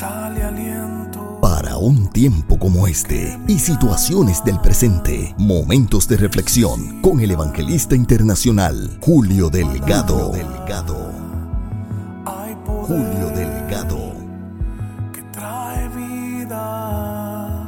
sale aliento. Para un tiempo como este y situaciones del presente, momentos de reflexión con el evangelista internacional Julio Delgado. Delgado. Hay poder Julio Delgado. que trae vida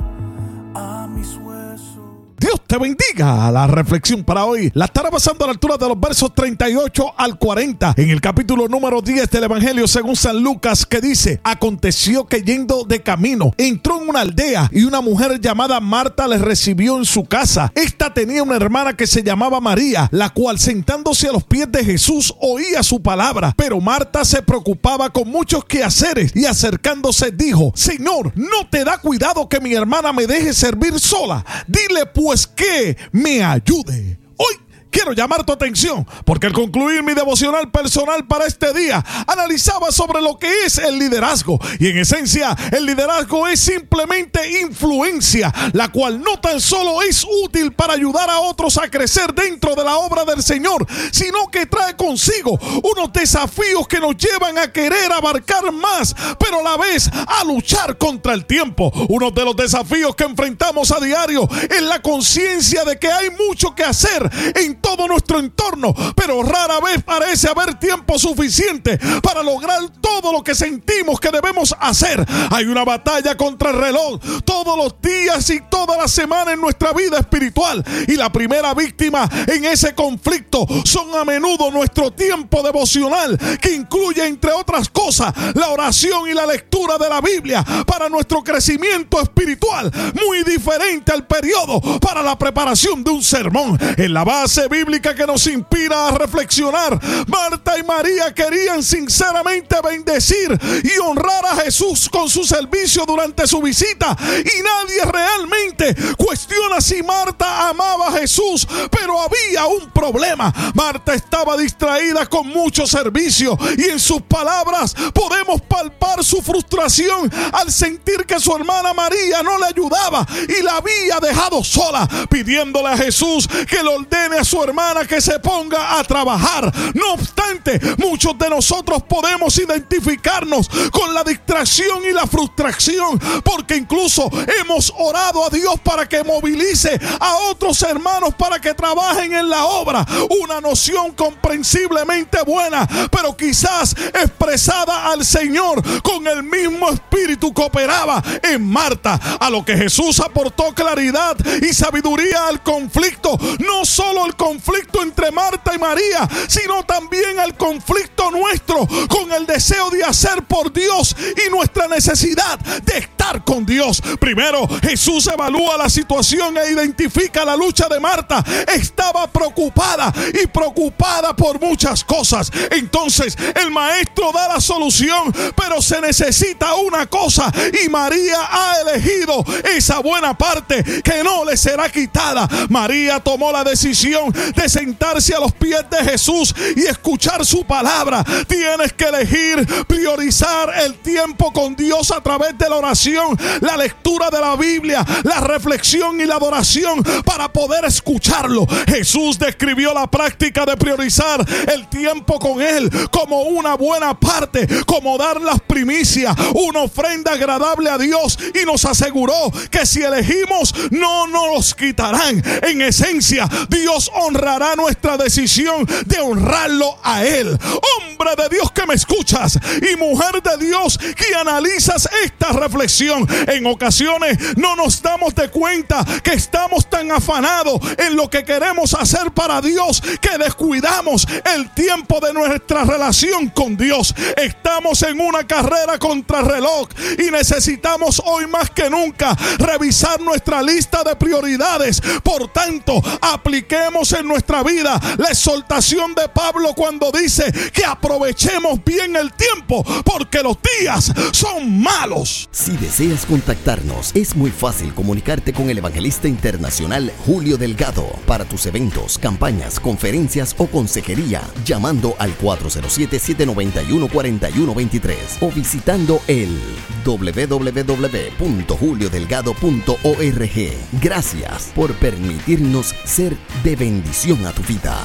a mis huesos. Dios te bendiga. La reflexión para hoy la estará pasando a la altura de los versos 38 al 40 en el capítulo número 10 del Evangelio según San Lucas que dice, aconteció que yendo de camino entró en una aldea y una mujer llamada Marta le recibió en su casa. Esta tenía una hermana que se llamaba María, la cual sentándose a los pies de Jesús oía su palabra, pero Marta se preocupaba con muchos quehaceres y acercándose dijo, Señor, ¿no te da cuidado que mi hermana me deje servir sola? Dile pues que me ayude. Hoy quiero llamar tu atención porque al concluir mi devocional personal para este día analizaba sobre lo que es el liderazgo. Y en esencia el liderazgo es simplemente influencia la cual no tan solo es útil para ayudar a otros a crecer dentro de la obra del Señor sino que trae consigo unos desafíos que nos llevan a querer abarcar más pero a la vez a luchar contra el tiempo. Uno de los desafíos que enfrentamos a diario es la conciencia de que hay mucho que hacer en todo nuestro entorno, pero rara vez parece haber tiempo suficiente para lograr todo lo que sentimos que debemos hacer. Hay una batalla contra el reloj todos los días y toda la semana en nuestra vida espiritual y la primera víctima en ese conflicto son a menudo nuestro tiempo devocional que incluye entre otras cosas la oración y la lectura de la Biblia para nuestro crecimiento espiritual, muy diferente al periodo para la preparación de un sermón. En la base bíblica que nos inspira a reflexionar, Marta y María querían sinceramente bendecir y honrar a Jesús con su servicio durante su visita y nadie realmente cuestiona si Marta amaba a Jesús, pero había un problema. Marta estaba distraída con mucho servicio y en sus palabras podemos palpar su frustración al sentir que su hermana María no le ayudaba y la había dejado sola, pidiéndole a Jesús que le ordene a su hermana que se ponga a trabajar. No obstante, muchos de nosotros podemos identificarnos con la distracción y la frustración, porque incluso hemos orado a Dios para que movilice a otros hermanos para que trabajen en la obra. Una noción comprensiblemente buena, pero quizás expresada al Señor con el mismo espíritu que operaba en Marta, a lo que Jesús aportó claridad y sabiduría al conflicto, no solo el conflicto entre Marta y María, sino también el conflicto nuestro con el deseo de hacer por Dios y nuestra necesidad de estar con Dios. Primero, Jesús evalúa la situación e identifica la lucha de Marta. Estaba preocupada y preocupada por muchas cosas. Entonces, el maestro da la solución, pero se necesita una cosa y María ha elegido esa buena parte que no le será quitada. María tomó la decisión de sentarse a los pies de Jesús y escuchar su palabra. Tienes que elegir priorizar el tiempo con Dios a través de la oración, la lectura de la Biblia, la reflexión y la adoración para poder escucharlo. Jesús describió la práctica de priorizar el tiempo con Él como una buena parte, como dar las primicias, una ofrenda agradable a Dios y nos aseguró que si elegimos no nos quitarán. En esencia, Dios honrará nuestra decisión de honrarlo a Él. Hombre de Dios que me escuchas y mujer de Dios que analizas esta reflexión. En ocasiones no nos damos de cuenta que estamos tan afanados en lo que queremos hacer para Dios que descuidamos el tiempo de nuestra relación con Dios. Estamos en una carrera contra reloj y necesitamos hoy más que nunca revisar nuestra lista de prioridades. Por tanto, apliquemos en nuestra vida la exhortación de Pablo cuando dice que aprovechemos bien el tiempo porque los días son malos. Si deseas contactarnos, es muy fácil comunicarte con el evangelista internacional Julio Delgado para tus eventos, campañas, conferencias o consejería, llamando al 407-791-4123 o visitando el www.juliodelgado.org. Gracias por permitirnos ser de bendición a tu vida.